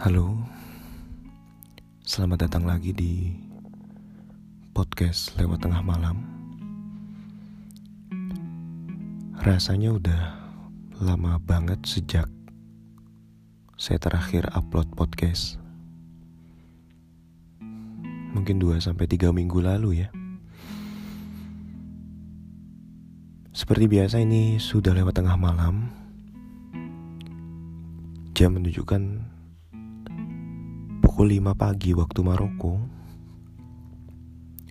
Halo, selamat datang lagi di podcast lewat tengah malam. Rasanya udah lama banget sejak saya terakhir upload podcast. Mungkin 2 sampai 3 minggu lalu ya. Seperti biasa ini sudah lewat tengah malam. Jam menunjukkan pukul 5 pagi waktu Maroko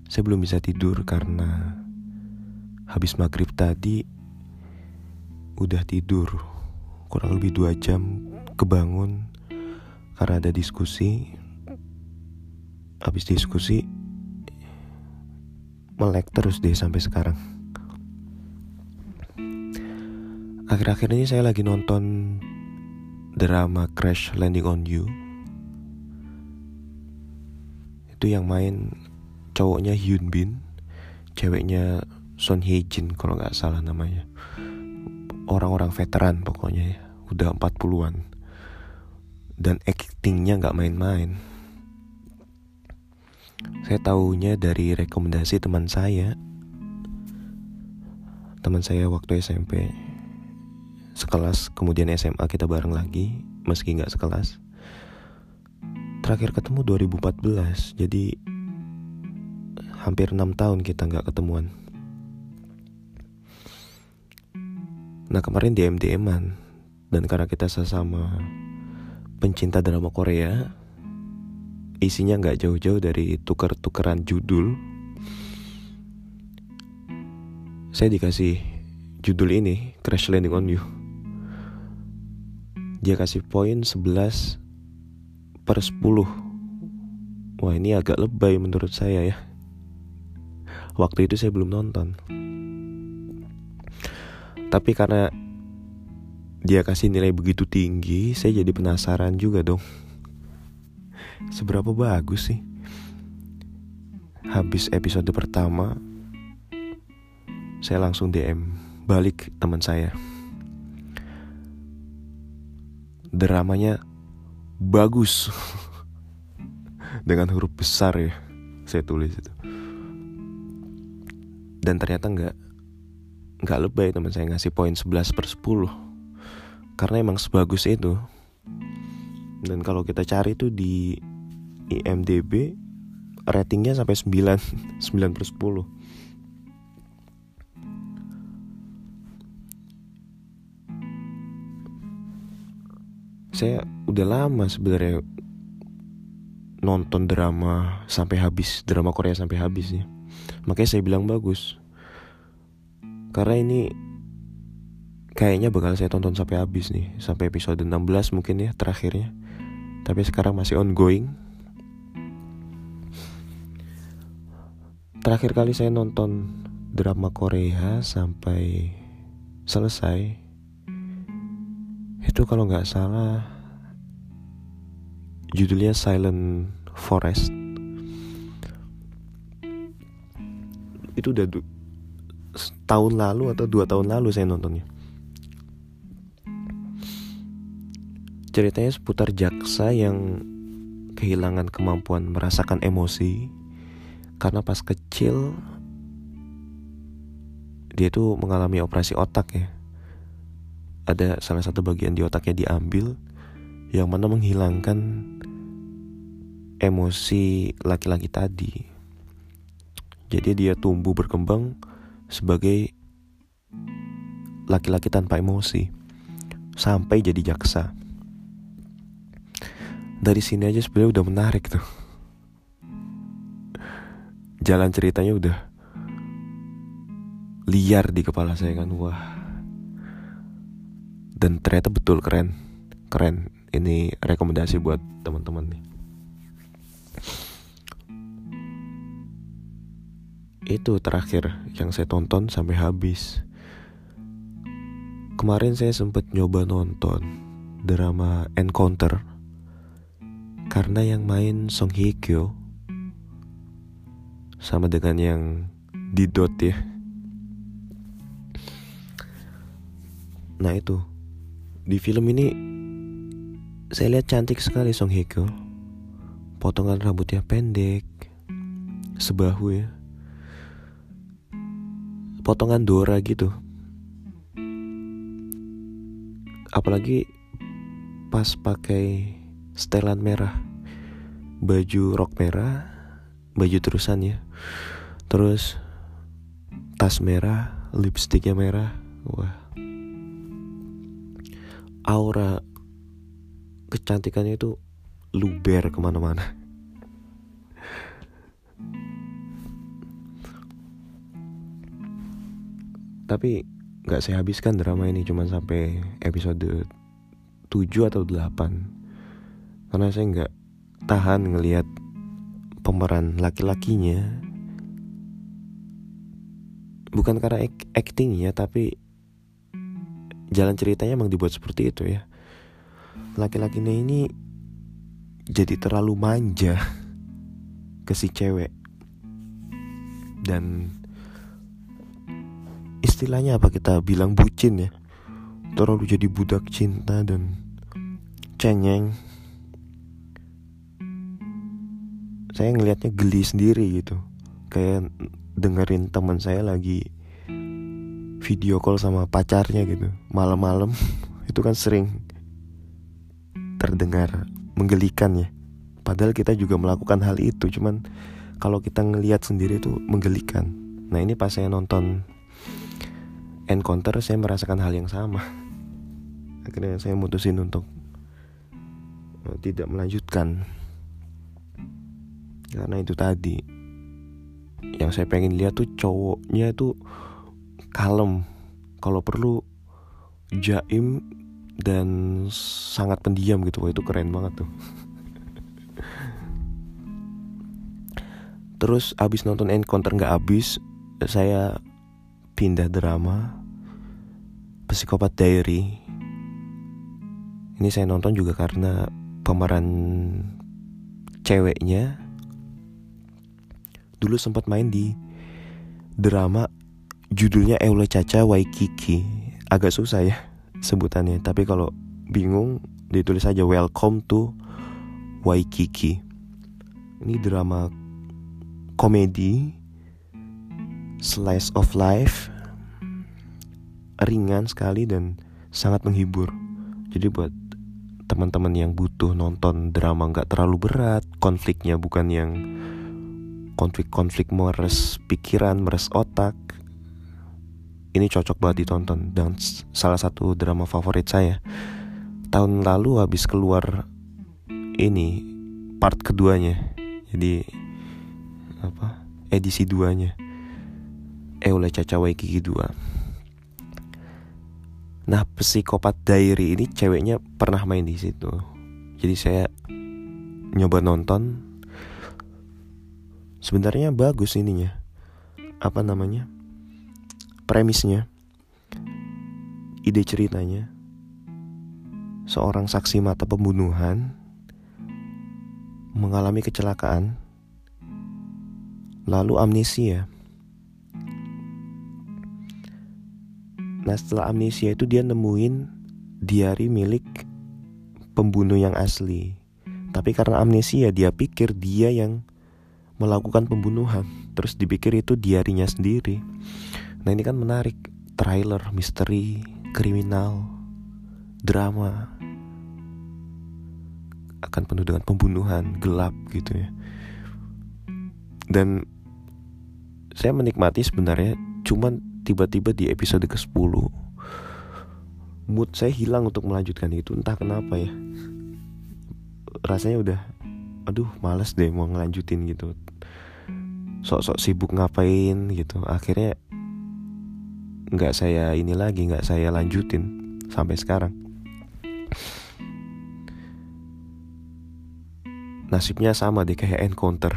Saya belum bisa tidur karena Habis maghrib tadi Udah tidur. Kurang lebih 2 jam Kebangun Karena ada diskusi. Habis diskusi Melek terus deh sampai sekarang. Akhir-akhir ini saya lagi nonton drama Crash Landing on You itu yang main cowoknya Hyun Bin ceweknya Son Hye Jin kalau nggak salah namanya. Orang-orang veteran pokoknya ya udah 40-an dan actingnya nggak main-main. Saya tahunya dari rekomendasi teman saya. Teman saya waktu SMP sekelas kemudian SMA kita bareng lagi meski nggak sekelas terakhir ketemu 2014 jadi hampir 6 tahun kita nggak ketemuan. Nah kemarin DM DMan dan karena kita sesama pencinta drama Korea isinya nggak jauh-jauh dari tuker-tukeran judul saya dikasih judul ini Crash Landing on You. Dia kasih poin 11 per 10 Wah ini agak lebay menurut saya ya. Waktu itu saya belum nonton. Tapi karena dia kasih nilai begitu tinggi Saya jadi penasaran juga dong. Seberapa bagus sih? Habis episode pertama Saya langsung DM balik teman saya. Dramanya bagus. Dengan huruf besar ya saya tulis itu. Dan ternyata nggak nggak lebay teman saya ngasih poin 11 per 10 karena emang sebagus itu. Dan kalau kita cari tuh di IMDB ratingnya sampai 9 9 per 10 saya udah lama sebenarnya nonton drama sampai habis drama Korea sampai habis ya makanya saya bilang bagus. Karena ini kayaknya bakal saya tonton sampai habis nih sampai episode 16 mungkin ya terakhirnya. Tapi sekarang masih ongoing. Terakhir kali saya nonton drama Korea sampai selesai itu kalau nggak salah judulnya Silent Forest. Itu udah tahun lalu atau dua tahun lalu saya nontonnya. Ceritanya seputar jaksa yang kehilangan kemampuan merasakan emosi karena pas kecil dia tuh mengalami operasi otak ya ada salah satu bagian di otaknya diambil yang mana menghilangkan emosi laki-laki tadi. Jadi dia tumbuh berkembang sebagai laki-laki tanpa emosi sampai jadi jaksa. Dari sini aja sebenarnya udah menarik tuh. Jalan ceritanya udah liar di kepala saya kan wah dan ternyata betul keren. Keren. Ini rekomendasi buat teman-teman nih. Itu terakhir yang saya tonton sampai habis. Kemarin saya sempat nyoba nonton drama Encounter. Karena yang main Song Hye Kyo sama dengan yang di dot ya. Nah itu di film ini saya lihat cantik sekali Song Hye Kyo. Potongan rambutnya pendek sebahu ya. Potongan Dora gitu. Apalagi pas pakai setelan merah. Baju rok merah baju terusan ya. Terus tas merah lipstiknya merah. Wah aura kecantikannya itu luber ke mana-mana. Tapi nggak saya habiskan drama ini cuma sampai episode 7 atau 8 karena saya nggak tahan ngelihat pemeran laki-lakinya. Bukan karena acting ya tapi jalan ceritanya emang dibuat seperti itu ya. Laki-lakinya ini jadi terlalu manja ke si cewek. Dan istilahnya apa kita bilang bucin ya. Terlalu jadi budak cinta dan cengeng. Saya ngelihatnya geli sendiri gitu. Kayak dengerin teman saya lagi video call sama pacarnya gitu. Malam-malam itu kan sering terdengar menggelikan ya. Padahal kita juga melakukan hal itu cuman kalau kita ngelihat sendiri itu menggelikan. Nah ini pas saya nonton encounter saya merasakan hal yang sama. Akhirnya saya mutusin untuk uh, tidak melanjutkan. Karena itu tadi yang saya pengen lihat tuh cowoknya itu kalem. Kalau perlu jaim dan sangat pendiam gitu. Wah, itu keren banget tuh. Terus abis nonton encounter nggak abis saya pindah drama Psikopat Diary. Ini saya nonton juga karena pemeran ceweknya. Dulu sempat main di drama judulnya Eule Caca Waikiki. Agak susah ya sebutannya tapi kalau bingung ditulis aja Welcome to Waikiki. Ini drama komedi slice of life ringan sekali dan sangat menghibur. Jadi buat teman-teman yang butuh nonton drama nggak terlalu berat konfliknya bukan yang konflik-konflik meres pikiran meres otak ini cocok banget ditonton dan salah satu drama favorit saya. Tahun lalu habis keluar ini part keduanya. Jadi apa edisi duanya. Eula Caca Waikiki 2 Nah psikopat diary ini ceweknya pernah main di situ. Jadi saya nyoba nonton. Sebenarnya bagus ininya. Apa namanya Premisnya Ide ceritanya Seorang saksi mata pembunuhan Mengalami kecelakaan Lalu amnesia. Nah setelah amnesia itu dia nemuin diary milik pembunuh yang asli. Tapi karena amnesia dia pikir dia yang melakukan pembunuhan. Terus dipikir itu diarinya sendiri Nah ini kan menarik. Trailer, misteri, kriminal, drama. Akan penuh dengan pembunuhan, gelap gitu ya. Dan saya menikmati sebenarnya Cuman tiba-tiba di episode ke-10 mood saya hilang untuk melanjutkan itu. Entah kenapa ya. Rasanya udah aduh males deh mau ngelanjutin gitu. Sok-sok sibuk ngapain gitu. Akhirnya nggak saya ini lagi nggak saya lanjutin sampai sekarang. Nasibnya sama deh kayak encounter.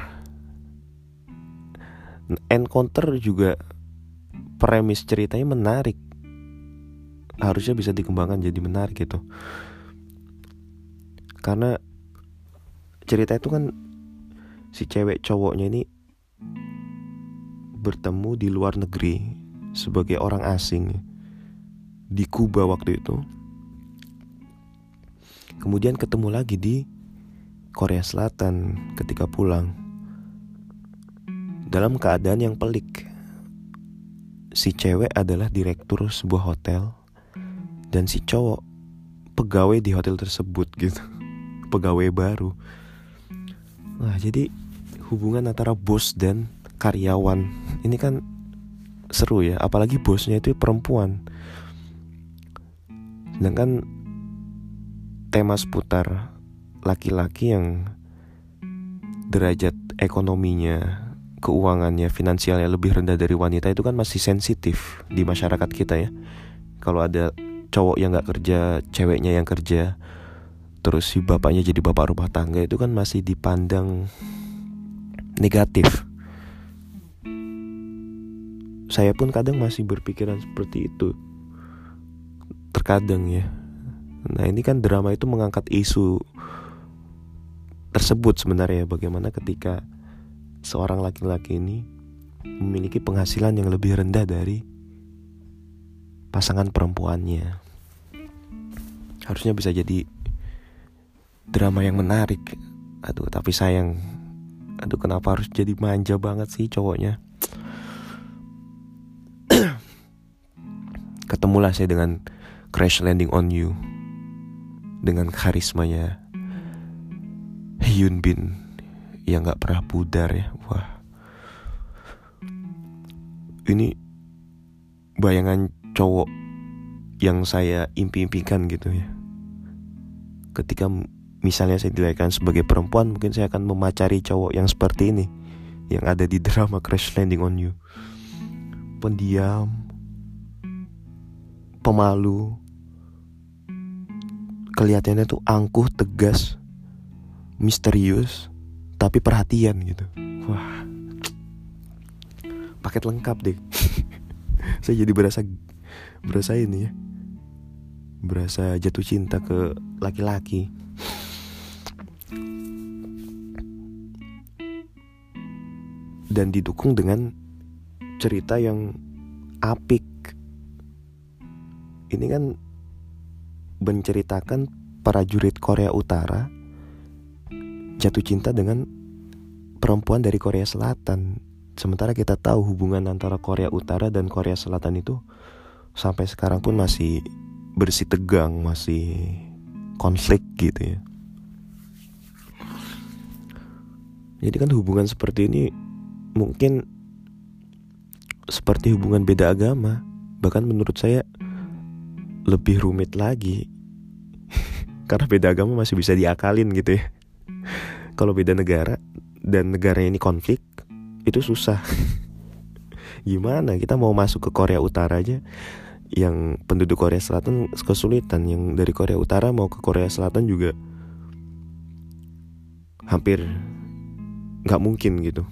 Encounter juga premis ceritanya menarik. Harusnya bisa dikembangkan jadi menarik gitu. Karena cerita itu kan si cewek cowoknya ini bertemu di luar negeri sebagai orang asing di Kuba waktu itu. Kemudian ketemu lagi di Korea Selatan ketika pulang. Dalam keadaan yang pelik si cewek adalah direktur sebuah hotel dan si cowok pegawai di hotel tersebut gitu. Pegawai baru. Nah jadi hubungan antara bos dan karyawan ini kan seru ya apalagi bosnya itu perempuan sedangkan tema seputar laki-laki yang derajat ekonominya keuangannya, finansialnya lebih rendah dari wanita itu kan masih sensitif di masyarakat kita ya. Kalau ada cowok yang nggak kerja, ceweknya yang kerja, terus si bapaknya jadi bapak rumah tangga itu kan masih dipandang negatif. Saya pun kadang masih berpikiran seperti itu. Terkadang ya. Nah ini kan drama itu mengangkat isu tersebut sebenarnya bagaimana ketika seorang laki-laki ini memiliki penghasilan yang lebih rendah dari pasangan perempuannya. Harusnya bisa jadi drama yang menarik. Aduh, tapi sayang. Aduh, kenapa harus jadi manja banget sih cowoknya? Ketemulah saya dengan Crash Landing on You. Dengan karismanya Hyun Bin yang nggak pernah pudar ya. Wah. Ini bayangan cowok yang saya impi-impikan gitu ya. Ketika misalnya saya dilahirkan sebagai perempuan mungkin saya akan memacari cowok yang seperti ini yang ada di drama Crash Landing on You. Pendiam pemalu. Kelihatannya tuh angkuh tegas misterius tapi perhatian gitu. Wah. Paket lengkap deh. Saya jadi berasa berasa ini ya. Berasa jatuh cinta ke laki-laki. Dan didukung dengan cerita yang apik ini kan menceritakan prajurit Korea Utara jatuh cinta dengan perempuan dari Korea Selatan. Sementara kita tahu hubungan antara Korea Utara dan Korea Selatan itu sampai sekarang pun masih bersih tegang, masih konflik gitu ya. Jadi kan hubungan seperti ini mungkin seperti hubungan beda agama, bahkan menurut saya lebih rumit lagi. Karena beda agama masih bisa diakalin gitu ya. Kalau beda negara dan negara ini konflik itu susah. Gimana? Kita mau masuk ke Korea Utara aja. Yang penduduk Korea Selatan kesulitan yang dari Korea Utara mau ke Korea Selatan juga hampir nggak mungkin gitu.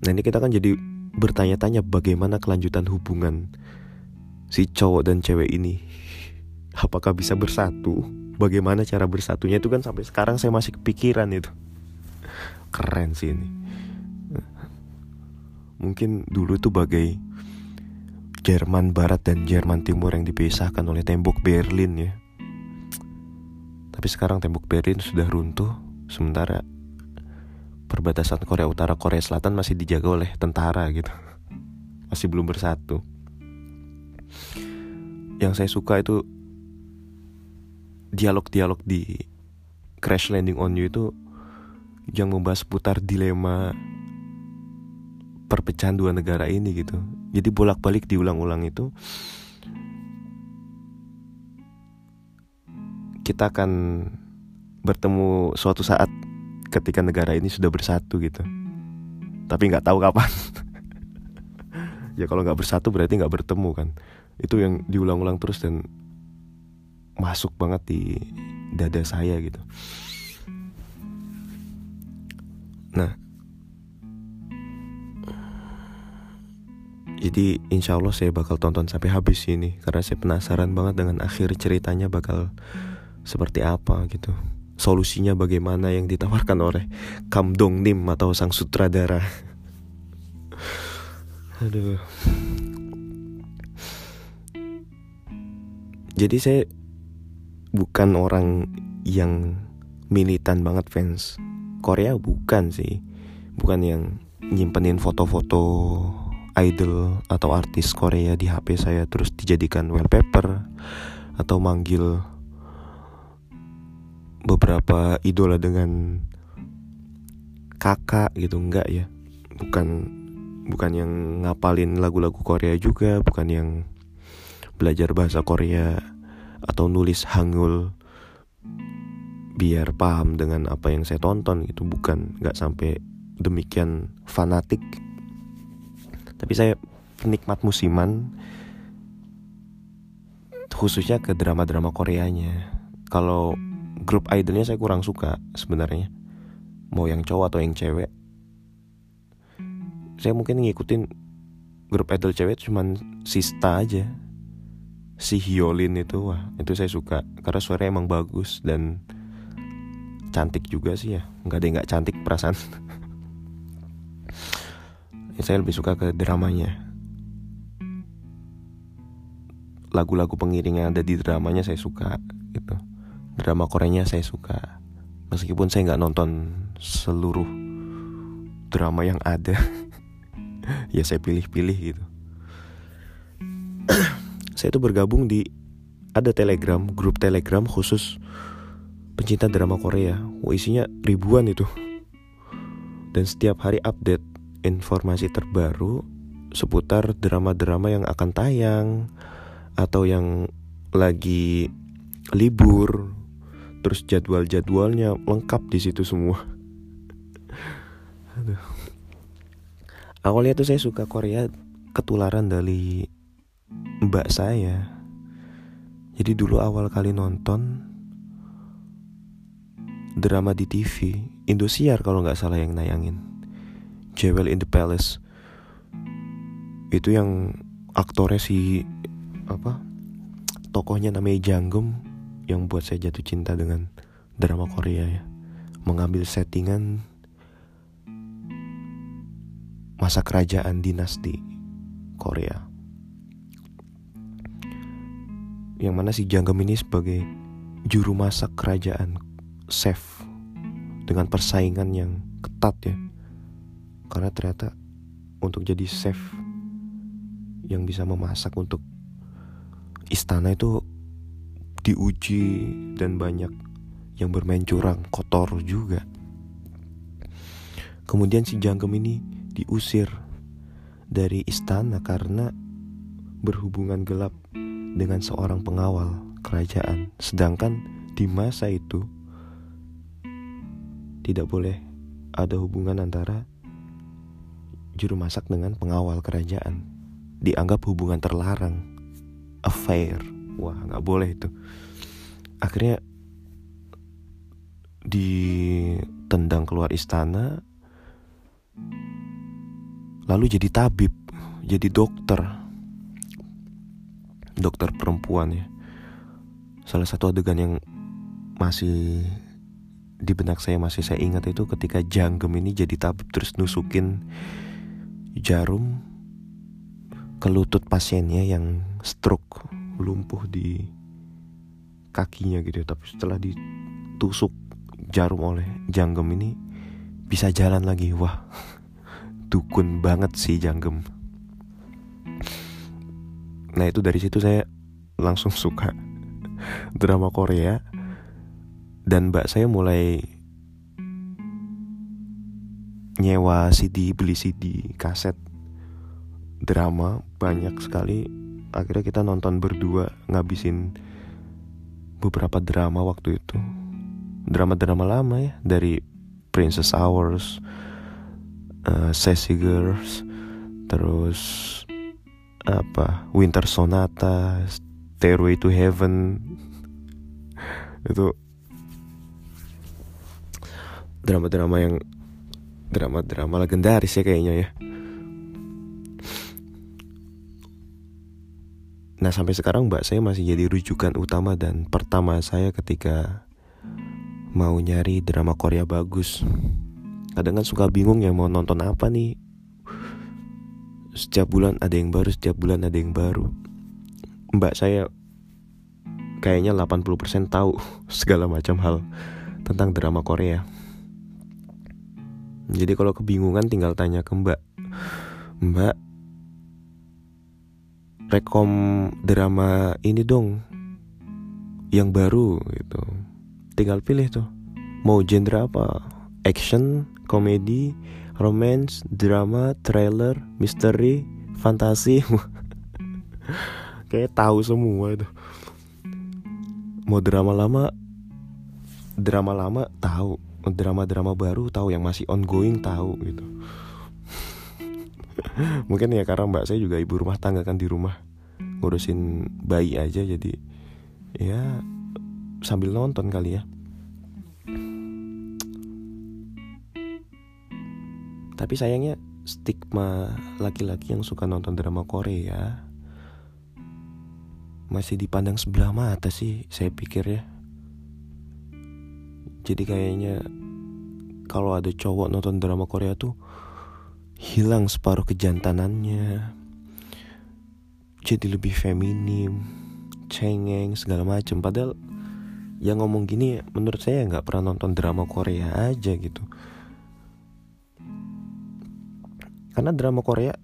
Nah ini kita kan jadi bertanya-tanya bagaimana kelanjutan hubungan si cowok dan cewek ini apakah bisa bersatu? Bagaimana cara bersatunya itu kan sampai sekarang saya masih kepikiran itu. Keren sih ini. Mungkin dulu tuh bagai Jerman Barat dan Jerman Timur yang dipisahkan oleh tembok Berlin ya. Tapi sekarang tembok Berlin sudah runtuh sementara perbatasan Korea Utara Korea Selatan masih dijaga oleh tentara gitu. Masih belum bersatu yang saya suka itu dialog-dialog di Crash Landing on You itu yang membahas putar dilema perpecahan dua negara ini gitu. Jadi bolak-balik diulang-ulang itu kita akan bertemu suatu saat ketika negara ini sudah bersatu gitu. Tapi nggak tahu kapan. ya kalau nggak bersatu berarti nggak bertemu kan. Itu yang diulang-ulang terus dan masuk banget di dada saya gitu. Nah. Jadi insya Allah saya bakal tonton sampai habis ini karena saya penasaran banget dengan akhir ceritanya bakal seperti apa gitu. Solusinya bagaimana yang ditawarkan oleh Kam Dong Nim atau sang sutradara. Aduh jadi saya bukan orang yang militan banget fans Korea bukan sih. Bukan yang nyimpenin foto-foto idol atau artis Korea di HP saya terus dijadikan wallpaper atau manggil beberapa idola dengan kakak gitu enggak ya. Bukan bukan yang ngapalin lagu-lagu Korea juga bukan yang belajar bahasa Korea atau nulis hangul biar paham dengan apa yang saya tonton gitu. Bukan nggak sampai demikian fanatik. Tapi saya penikmat musiman khususnya ke drama-drama Koreanya. Kalau grup idolnya saya kurang suka sebenarnya. Mau yang cowok atau yang cewek. Saya mungkin ngikutin grup idol cewek cuman Sista aja si Hyolin itu wah itu saya suka. Karena suara emang bagus dan cantik juga sih ya. Nggak ada nggak cantik perasaan. Ya, saya lebih suka ke dramanya. Lagu-lagu pengiring yang ada di dramanya saya suka gitu. Drama Koreanya saya suka. Meskipun saya nggak nonton seluruh drama yang ada ya saya pilih-pilih gitu saya itu bergabung di ada telegram grup telegram khusus pencinta drama Korea. Wah, isinya ribuan itu. Dan setiap hari update informasi terbaru seputar drama-drama yang akan tayang atau yang lagi libur. Terus jadwal-jadwalnya lengkap di situ semua. Aduh. awalnya tuh saya suka Korea ketularan dari mbak saya. Jadi dulu awal kali nonton drama di TV Indosiar kalau nggak salah yang nayangin. Jewel in the Palace. Itu yang aktornya si apa tokohnya namanya Janggum yang buat saya jatuh cinta dengan drama Korea ya. Mengambil settingan masa kerajaan dinasti Korea yang mana si Janggam ini sebagai juru masak kerajaan chef dengan persaingan yang ketat ya karena ternyata untuk jadi chef yang bisa memasak untuk istana itu diuji dan banyak yang bermain curang, kotor juga. Kemudian si Janggem ini diusir dari istana karena berhubungan gelap dengan seorang pengawal kerajaan. Sedangkan di masa itu tidak boleh ada hubungan antara juru masak dengan pengawal kerajaan. Dianggap hubungan terlarang, affair wah nggak boleh itu akhirnya ditendang keluar istana lalu jadi tabib jadi dokter dokter perempuan ya. Salah satu adegan yang masih di benak saya masih saya ingat itu ketika Janggem ini jadi tabib terus nusukin jarum ke lutut pasiennya yang stroke lumpuh di kakinya gitu tapi setelah ditusuk jarum oleh janggem ini bisa jalan lagi. Wah dukun banget sih janggem nah itu dari situ saya langsung suka drama Korea. Dan mbak saya mulai nyewa CD beli CD kaset drama banyak sekali. Akhirnya kita nonton berdua ngabisin beberapa drama waktu itu. Drama-drama lama ya dari Princess Hours, uh, Sassy Girls, terus apa Winter Sonata, Stairway to Heaven itu drama-drama yang drama-drama legendaris ya kayaknya ya. Nah sampai sekarang mbak saya masih jadi rujukan utama dan pertama saya ketika mau nyari drama Korea bagus. Kadang kan suka bingung ya mau nonton apa nih. Setiap bulan ada yang baru, setiap bulan ada yang baru. Mbak saya kayaknya 80% tahu segala macam hal tentang drama Korea. Jadi kalau kebingungan tinggal tanya ke Mbak. Mbak, rekom drama ini dong yang baru gitu. Tinggal pilih tuh. Mau genre apa? Action, komedi, romance, drama, trailer, misteri, fantasi. Kayak tahu semua itu. Mau drama lama, drama lama tahu, drama-drama baru tahu yang masih ongoing tahu gitu. Mungkin ya karena mbak saya juga ibu rumah tangga kan di rumah ngurusin bayi aja jadi ya sambil nonton kali ya. Tapi sayangnya stigma laki-laki yang suka nonton drama Korea masih dipandang sebelah mata sih saya pikir ya. Jadi kayaknya kalau ada cowok nonton drama Korea tuh hilang separuh kejantanannya. Jadi lebih feminim cengeng segala macam padahal yang ngomong gini menurut saya nggak pernah nonton drama Korea aja gitu karena drama Korea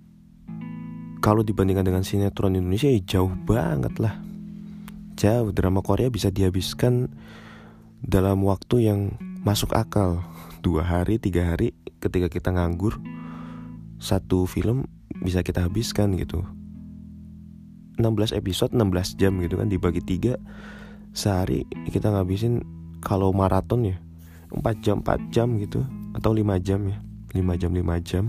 kalau dibandingkan dengan sinetron Indonesia ya jauh banget lah. Jauh drama Korea bisa dihabiskan dalam waktu yang masuk akal. Dua hari tiga hari ketika kita nganggur satu film bisa kita habiskan gitu. 16 episode 16 jam gitu kan dibagi tiga sehari kita ngabisin kalau maraton ya 4 jam 4 jam gitu atau 5 jam ya 5 jam 5 jam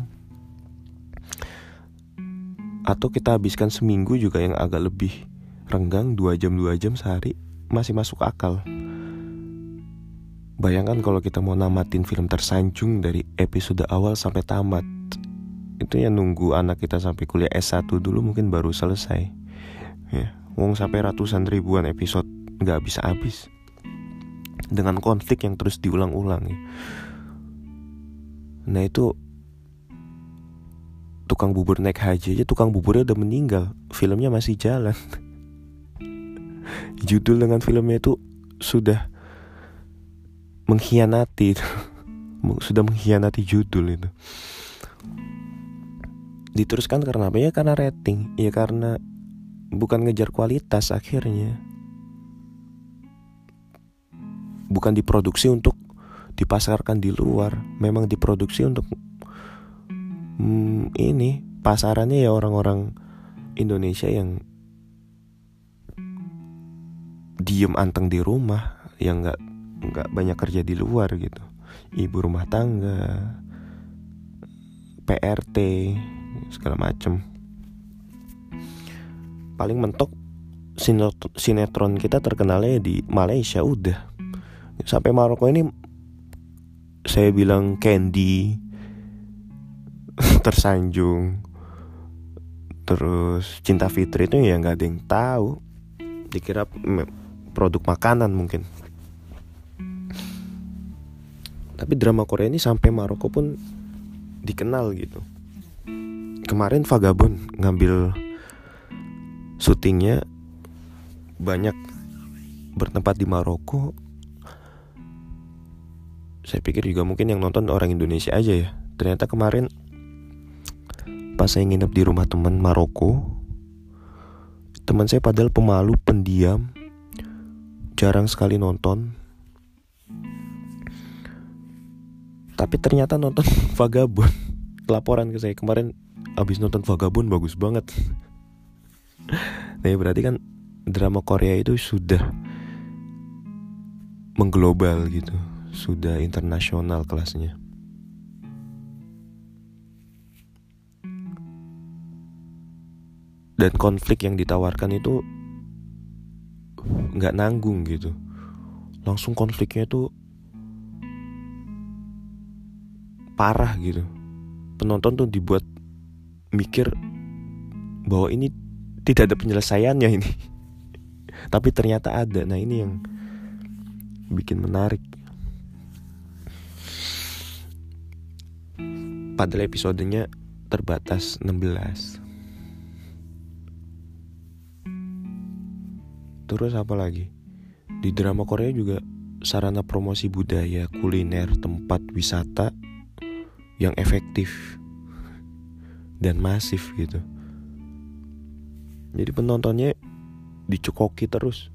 atau kita habiskan seminggu juga yang agak lebih renggang 2 jam 2 jam sehari masih masuk akal. Bayangkan kalau kita mau namatin film tersanjung dari episode awal sampai tamat. Itu yang nunggu anak kita sampai kuliah S1 dulu mungkin baru selesai. Ya, Wong sampai ratusan ribuan episode nggak bisa habis. Dengan konflik yang terus diulang-ulang ya. Nah itu tukang bubur naik haji aja tukang buburnya udah meninggal. Filmnya masih jalan. Judul dengan filmnya itu sudah mengkhianati sudah mengkhianati judul itu. Diteruskan karena apa? Ya karena rating. Ya karena bukan ngejar kualitas akhirnya. Bukan diproduksi untuk dipasarkan di luar. Memang diproduksi untuk hmm, ini pasarannya ya orang-orang Indonesia yang diem anteng di rumah yang nggak nggak banyak kerja di luar gitu. Ibu rumah tangga PRT segala macem. Paling mentok sinetron kita terkenalnya di Malaysia udah. Sampai Maroko ini saya bilang Candy tersanjung. Terus cinta fitri itu ya nggak ada yang tahu. Dikira produk makanan mungkin. Tapi drama Korea ini sampai Maroko pun dikenal gitu. Kemarin Vagabond ngambil syutingnya banyak bertempat di Maroko. Saya pikir juga mungkin yang nonton orang Indonesia aja ya. Ternyata kemarin pas saya nginep di rumah teman Maroko teman saya padahal pemalu pendiam jarang sekali nonton. Tapi ternyata nonton Vagabond. Laporan ke saya kemarin abis nonton Vagabond bagus banget. Nah berarti kan drama Korea itu sudah mengglobal gitu sudah internasional kelasnya dan konflik yang ditawarkan itu nggak nanggung gitu. Langsung konfliknya itu parah gitu. Penonton tuh dibuat mikir bahwa ini tidak ada penyelesaiannya ini. Tapi ternyata ada. Nah ini yang bikin menarik. Padahal episodenya terbatas 16 Terus apa lagi? di drama Korea juga sarana promosi budaya, kuliner, tempat wisata yang efektif dan masif gitu. Jadi penontonnya dicekoki terus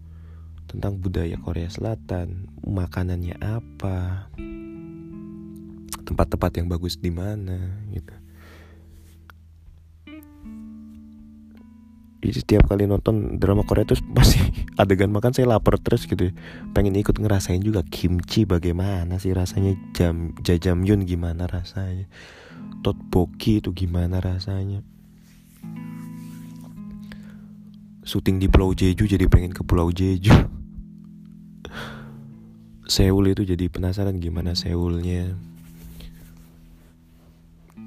tentang budaya Korea Selatan, makanannya apa, tempat-tempat yang bagus di mana gitu. Jadi setiap kali nonton drama Korea itu pasti adegan makan saya lapar terus gitu ya. Pengen ikut ngerasain juga kimchi bagaimana sih rasanya jam jajamyun gimana rasanya. Totboki itu gimana rasanya. Syuting di Pulau Jeju jadi pengen ke Pulau Jeju. Seoul itu jadi penasaran gimana Seoulnya.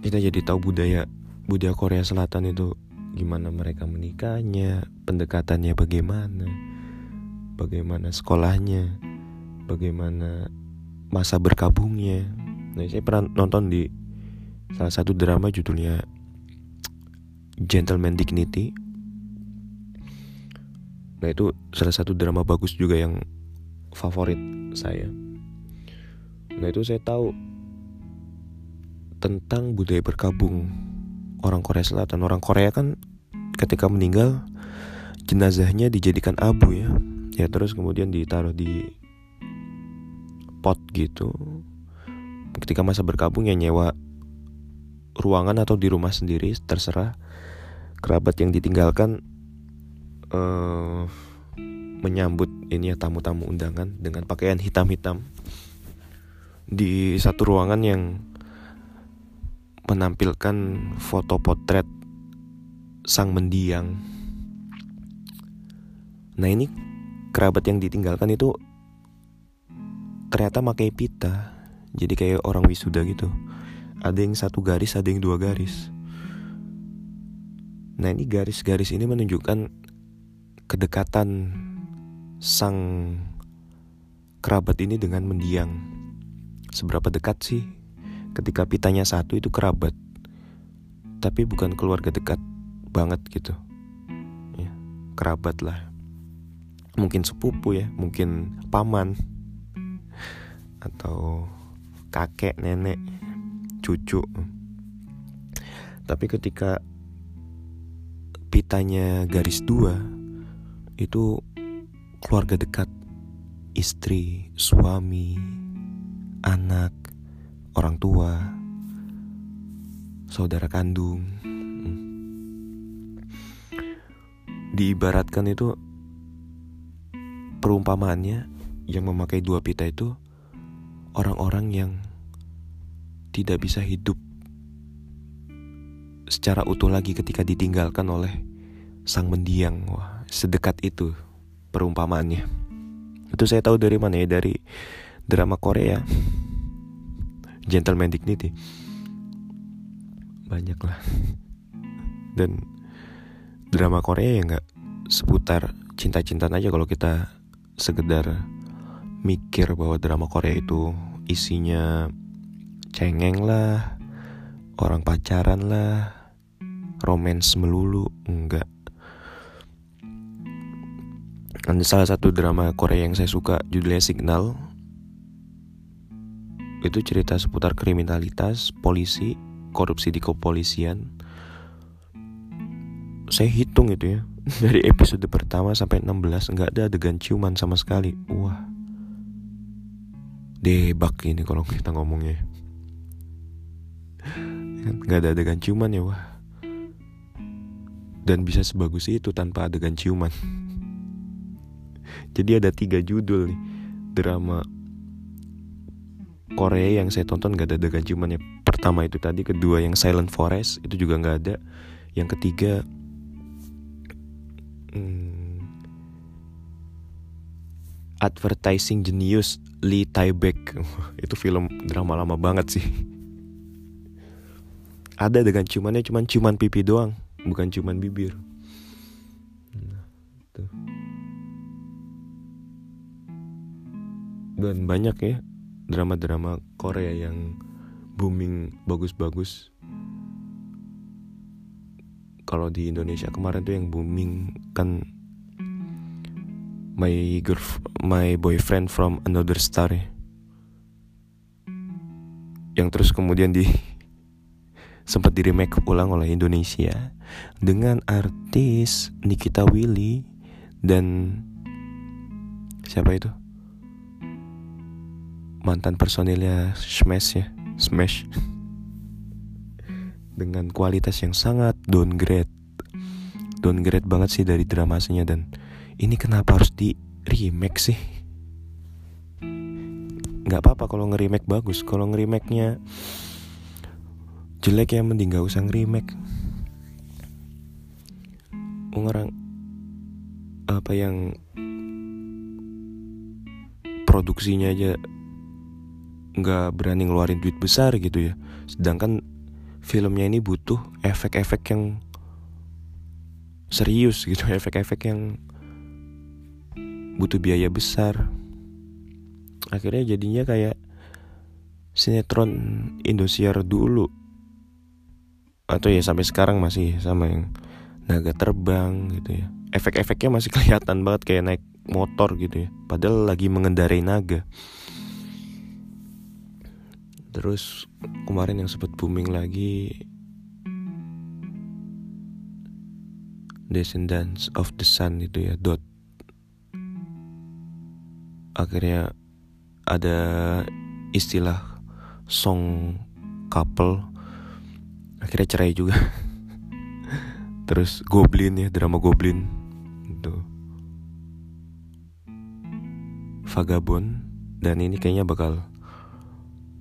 Kita jadi tahu budaya budaya Korea Selatan itu gimana mereka menikahnya, pendekatannya bagaimana, bagaimana sekolahnya, bagaimana masa berkabungnya. Nah, saya pernah nonton di salah satu drama judulnya Gentleman Dignity. Nah, itu salah satu drama bagus juga yang favorit saya. Nah, itu saya tahu tentang budaya berkabung orang Korea Selatan. Orang Korea kan ketika meninggal jenazahnya dijadikan abu ya. Ya terus kemudian ditaruh di pot gitu. Ketika masa berkabung ya nyewa ruangan atau di rumah sendiri terserah. Kerabat yang ditinggalkan uh, menyambut ini ya tamu-tamu undangan dengan pakaian hitam-hitam di satu ruangan yang menampilkan foto potret sang mendiang. Nah ini kerabat yang ditinggalkan itu ternyata pakai pita, jadi kayak orang wisuda gitu. Ada yang satu garis, ada yang dua garis. Nah ini garis-garis ini menunjukkan kedekatan sang kerabat ini dengan mendiang. Seberapa dekat sih ketika pitanya satu itu kerabat. Tapi bukan keluarga dekat banget gitu. Ya kerabat lah. Mungkin sepupu ya mungkin paman. Atau kakek nenek cucu. Tapi ketika pitanya garis dua itu keluarga dekat. Istri suami anak orang tua, saudara kandung. Diibaratkan itu perumpamaannya yang memakai dua pita itu orang-orang yang tidak bisa hidup secara utuh lagi ketika ditinggalkan oleh sang mendiang. Wah, sedekat itu perumpamaannya. Itu saya tahu dari mana ya? Dari drama Korea gentleman dignity. Banyak lah dan drama Korea ya nggak seputar cinta-cintaan aja kalau kita sekedar mikir bahwa drama Korea itu isinya cengeng lah orang pacaran lah romance melulu enggak. Ada salah satu drama Korea yang saya suka judulnya Signal itu cerita seputar kriminalitas, polisi, korupsi di kepolisian. Saya hitung itu ya dari episode pertama sampai 16 nggak ada adegan ciuman sama sekali. Wah, debak ini kalau kita ngomongnya. Nggak ada adegan ciuman ya wah. Dan bisa sebagus itu tanpa adegan ciuman. Jadi ada tiga judul nih drama Korea yang saya tonton gak ada adegan ciuman ya pertama itu tadi kedua yang Silent Forest itu juga gak ada. Yang ketiga hmm, Advertising Genius Lee Taibek itu film drama lama banget sih. Ada dengan ciumannya cuman ciuman pipi doang bukan ciuman bibir. Nah, dan banyak ya drama-drama Korea yang booming bagus-bagus kalau di Indonesia kemarin tuh yang booming kan my girl my boyfriend from another star ya. yang terus kemudian di sempat di remake ulang oleh Indonesia dengan artis Nikita Willy dan siapa itu mantan personilnya Smash ya. Smash. Dengan kualitas yang sangat downgrade. Downgrade banget sih dari dramasinya dan ini kenapa harus di remake sih? Nggak apa-apa kalau nge-remake bagus. Kalau nge-remake-nya jelek ya mending gak usah nge-remake. Orang apa yang produksinya aja nggak berani ngeluarin duit besar gitu ya. Sedangkan filmnya ini butuh efek-efek yang serius gitu efek-efek yang butuh biaya besar. Akhirnya jadinya kayak sinetron Indosiar dulu. Atau ya sampai sekarang masih sama yang naga terbang gitu ya. Efek-efeknya masih kelihatan banget kayak naik motor gitu ya. Padahal lagi mengendarai naga terus kemarin yang sempat booming lagi Descendants of the Sun itu ya dot. Akhirnya ada istilah song couple akhirnya cerai juga. Terus Goblin ya drama Goblin. Itu. Vagabond dan ini kayaknya bakal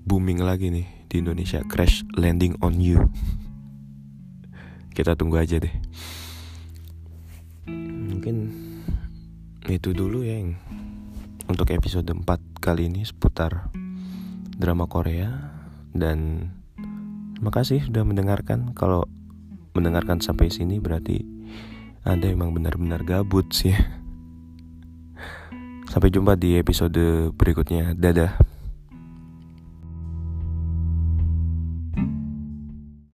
booming lagi nih di Indonesia. Crash Landing on You. Kita tunggu aja deh. Mungkin itu dulu ya yang untuk episode 4 kali ini seputar drama Korea. Dan terima kasih sudah mendengarkan. Kalau mendengarkan sampai sini berarti anda emang benar-benar gabut sih. Sampai jumpa di episode berikutnya. Dadah